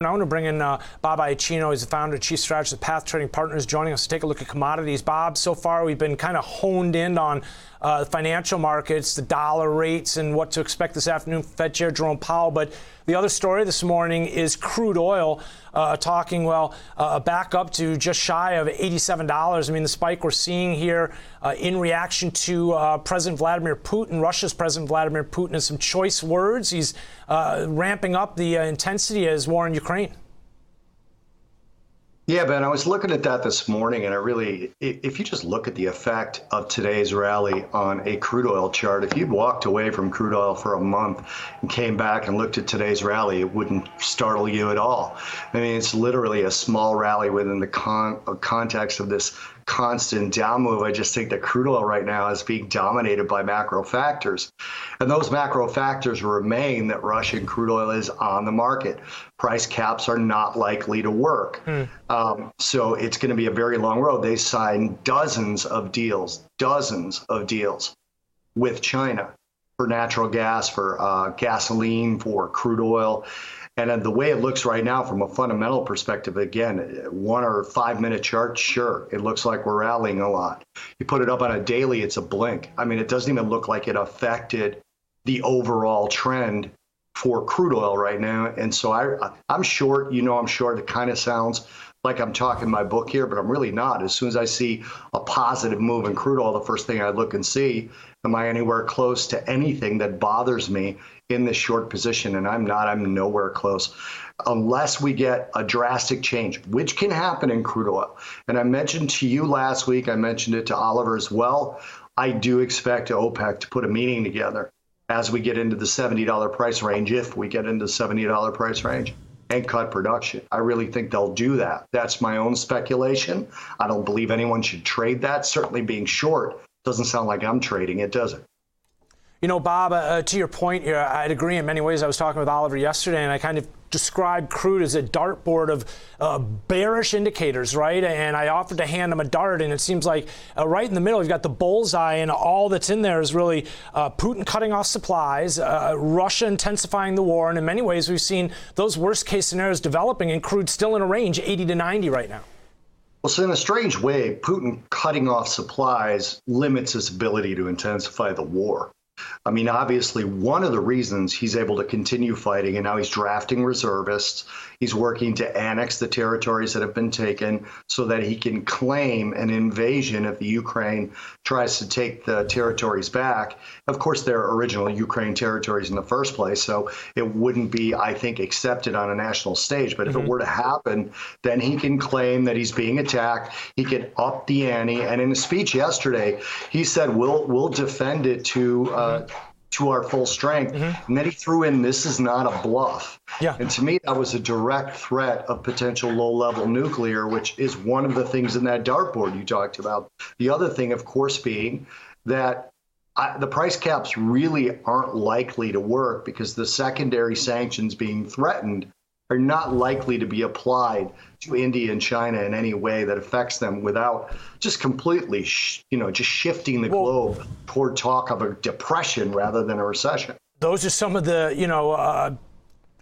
I want to bring in uh, Bob Iaccino. He's the founder and chief strategist of Path Trading Partners, joining us to take a look at commodities. Bob, so far we've been kind of honed in on uh, financial markets, the dollar rates, and what to expect this afternoon. Fed Chair Jerome Powell. But the other story this morning is crude oil uh, talking, well, uh, back up to just shy of $87. I mean, the spike we're seeing here uh, in reaction to uh, President Vladimir Putin, Russia's President Vladimir Putin, and some choice words. He's uh, ramping up the intensity as war in Ukraine. Yeah, Ben, I was looking at that this morning, and I really, if you just look at the effect of today's rally on a crude oil chart, if you'd walked away from crude oil for a month and came back and looked at today's rally, it wouldn't startle you at all. I mean, it's literally a small rally within the con- context of this constant down move. I just think that crude oil right now is being dominated by macro factors. And those macro factors remain that Russian crude oil is on the market. Price caps are not likely to work. Hmm. Um, so it's going to be a very long road. They signed dozens of deals, dozens of deals with China for natural gas, for uh, gasoline, for crude oil. And uh, the way it looks right now, from a fundamental perspective, again, one or five minute chart, sure, it looks like we're rallying a lot. You put it up on a daily, it's a blink. I mean, it doesn't even look like it affected the overall trend for crude oil right now. And so I, I'm short. You know, I'm short. It kind of sounds like I'm talking my book here, but I'm really not. As soon as I see a positive move in crude oil, the first thing I look and see, am I anywhere close to anything that bothers me in this short position? And I'm not. I'm nowhere close. Unless we get a drastic change, which can happen in crude oil. And I mentioned to you last week, I mentioned it to Oliver as well. I do expect OPEC to put a meeting together as we get into the $70 price range, if we get into the $70 price range and cut production. I really think they'll do that. That's my own speculation. I don't believe anyone should trade that. Certainly being short doesn't sound like I'm trading it, does it? You know, Bob, uh, to your point here, I'd agree in many ways. I was talking with Oliver yesterday, and I kind of described crude as a dartboard of uh, bearish indicators, right? And I offered to hand him a dart, and it seems like uh, right in the middle, you've got the bullseye, and all that's in there is really uh, Putin cutting off supplies, uh, Russia intensifying the war, and in many ways, we've seen those worst case scenarios developing, and crude still in a range 80 to 90 right now. Well, so in a strange way, Putin cutting off supplies limits his ability to intensify the war. I mean, obviously, one of the reasons he's able to continue fighting, and now he's drafting reservists, he's working to annex the territories that have been taken so that he can claim an invasion if the Ukraine tries to take the territories back. Of course, they're original Ukraine territories in the first place, so it wouldn't be, I think, accepted on a national stage. But if mm-hmm. it were to happen, then he can claim that he's being attacked. He can up the ante. And in a speech yesterday, he said, "We'll we'll defend it to." Uh, to our full strength. Mm-hmm. And then he threw in, this is not a bluff. Yeah. And to me, that was a direct threat of potential low level nuclear, which is one of the things in that dartboard you talked about. The other thing, of course, being that I, the price caps really aren't likely to work because the secondary sanctions being threatened are not likely to be applied to India and China in any way that affects them without just completely, sh- you know, just shifting the well, globe toward talk of a depression rather than a recession. Those are some of the, you know, uh,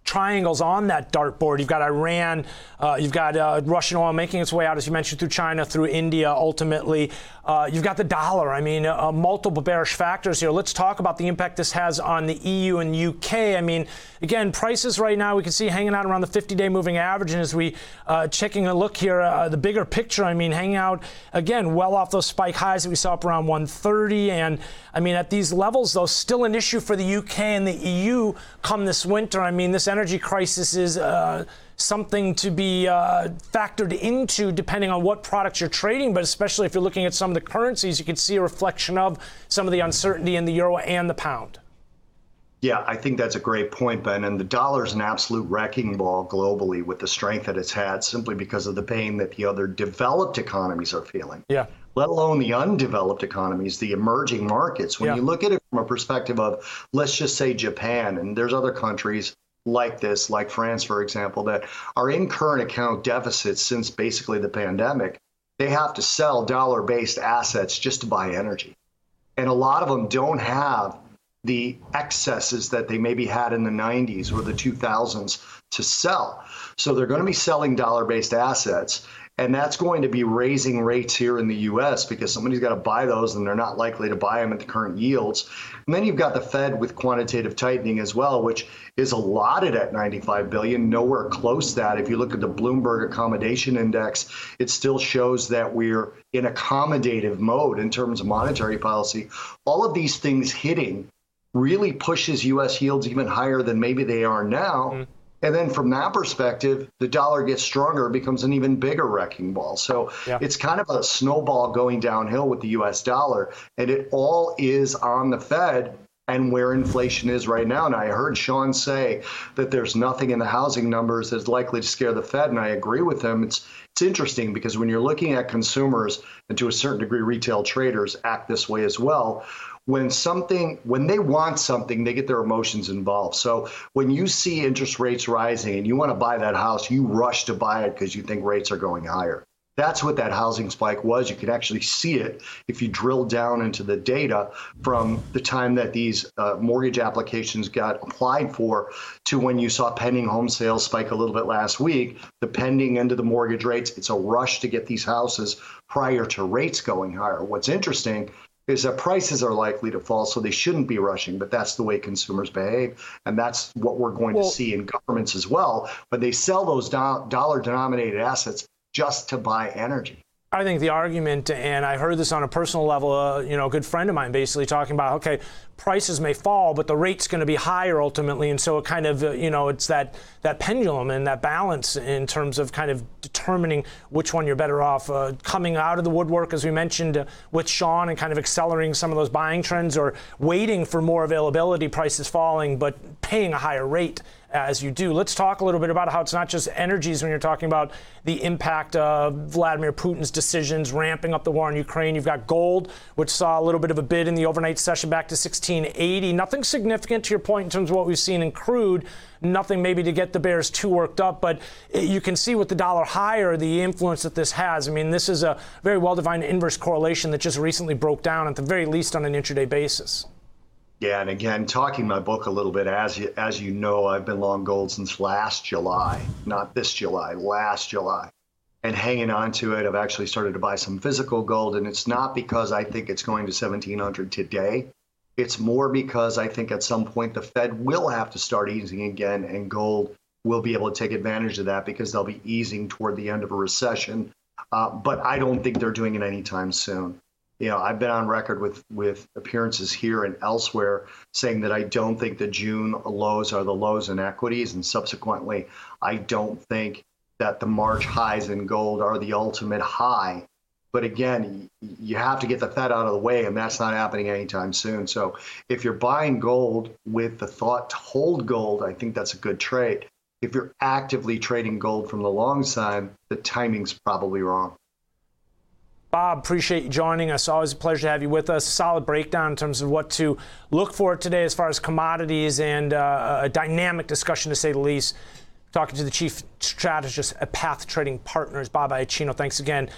triangles on that dartboard. You've got Iran, uh, you've got uh, Russian oil making its way out, as you mentioned, through China, through India, ultimately. Uh, you've got the dollar. I mean, uh, multiple bearish factors here. Let's talk about the impact this has on the EU and UK. I mean, again, prices right now we can see hanging out around the 50-day moving average, and as we uh, checking a look here, uh, the bigger picture, I mean, hanging out again well off those spike highs that we saw up around 130, and I mean, at these levels, though, still an issue for the UK and the EU come this winter. I mean, this energy crisis is uh, something to be uh, factored into depending on what products you're trading, but especially if you're looking at some of the currencies, you can see a reflection of some of the uncertainty in the euro and the pound. Yeah, I think that's a great point, Ben. And the dollar is an absolute wrecking ball globally with the strength that it's had simply because of the pain that the other developed economies are feeling. Yeah. Let alone the undeveloped economies, the emerging markets. When yeah. you look at it from a perspective of, let's just say Japan, and there's other countries like this, like France, for example, that are in current account deficits since basically the pandemic. They have to sell dollar based assets just to buy energy. And a lot of them don't have the excesses that they maybe had in the 90s or the 2000s to sell. So they're going to be selling dollar based assets. And that's going to be raising rates here in the US because somebody's got to buy those and they're not likely to buy them at the current yields. And then you've got the Fed with quantitative tightening as well, which is allotted at 95 billion, nowhere close that. If you look at the Bloomberg accommodation index, it still shows that we're in accommodative mode in terms of monetary policy. All of these things hitting really pushes US yields even higher than maybe they are now. Mm. And then from that perspective, the dollar gets stronger, becomes an even bigger wrecking ball. So yeah. it's kind of a snowball going downhill with the US dollar. And it all is on the Fed and where inflation is right now. And I heard Sean say that there's nothing in the housing numbers that's likely to scare the Fed, and I agree with him. It's it's interesting because when you're looking at consumers and to a certain degree retail traders act this way as well when something when they want something they get their emotions involved so when you see interest rates rising and you want to buy that house you rush to buy it because you think rates are going higher that's what that housing spike was. You can actually see it if you drill down into the data from the time that these uh, mortgage applications got applied for to when you saw pending home sales spike a little bit last week. The pending into the mortgage rates, it's a rush to get these houses prior to rates going higher. What's interesting is that prices are likely to fall, so they shouldn't be rushing, but that's the way consumers behave. And that's what we're going well, to see in governments as well. When they sell those do- dollar denominated assets, just to buy energy. I think the argument, and I heard this on a personal level, uh, you know, a good friend of mine basically talking about, okay, prices may fall, but the rate's going to be higher ultimately, and so it kind of, uh, you know, it's that that pendulum and that balance in terms of kind of determining which one you're better off uh, coming out of the woodwork, as we mentioned uh, with Sean, and kind of accelerating some of those buying trends, or waiting for more availability, prices falling, but paying a higher rate as you do. Let's talk a little bit about how it's not just energies when you're talking about the impact of Vladimir Putin's decisions ramping up the war in Ukraine. You've got gold, which saw a little bit of a bid in the overnight session back to 1680. Nothing significant to your point in terms of what we've seen in crude. Nothing maybe to get the bears too worked up, but you can see with the dollar higher the influence that this has. I mean, this is a very well defined inverse correlation that just recently broke down at the very least on an intraday basis. Yeah, and again, talking my book a little bit, as you, as you know, I've been long gold since last July, not this July, last July, and hanging on to it. I've actually started to buy some physical gold, and it's not because I think it's going to 1700 today. It's more because I think at some point the Fed will have to start easing again, and gold will be able to take advantage of that because they'll be easing toward the end of a recession. Uh, but I don't think they're doing it anytime soon you know, I've been on record with with appearances here and elsewhere saying that I don't think the June lows are the lows in equities, and subsequently, I don't think that the March highs in gold are the ultimate high. But again, you have to get the Fed out of the way, and that's not happening anytime soon. So if you're buying gold with the thought to hold gold, I think that's a good trade. If you're actively trading gold from the long side, the timing's probably wrong. Bob, appreciate you joining us. Always a pleasure to have you with us. Solid breakdown in terms of what to look for today as far as commodities and uh, a dynamic discussion to say the least. Talking to the chief strategist at Path Trading Partners, Bob Iaccino. Thanks again.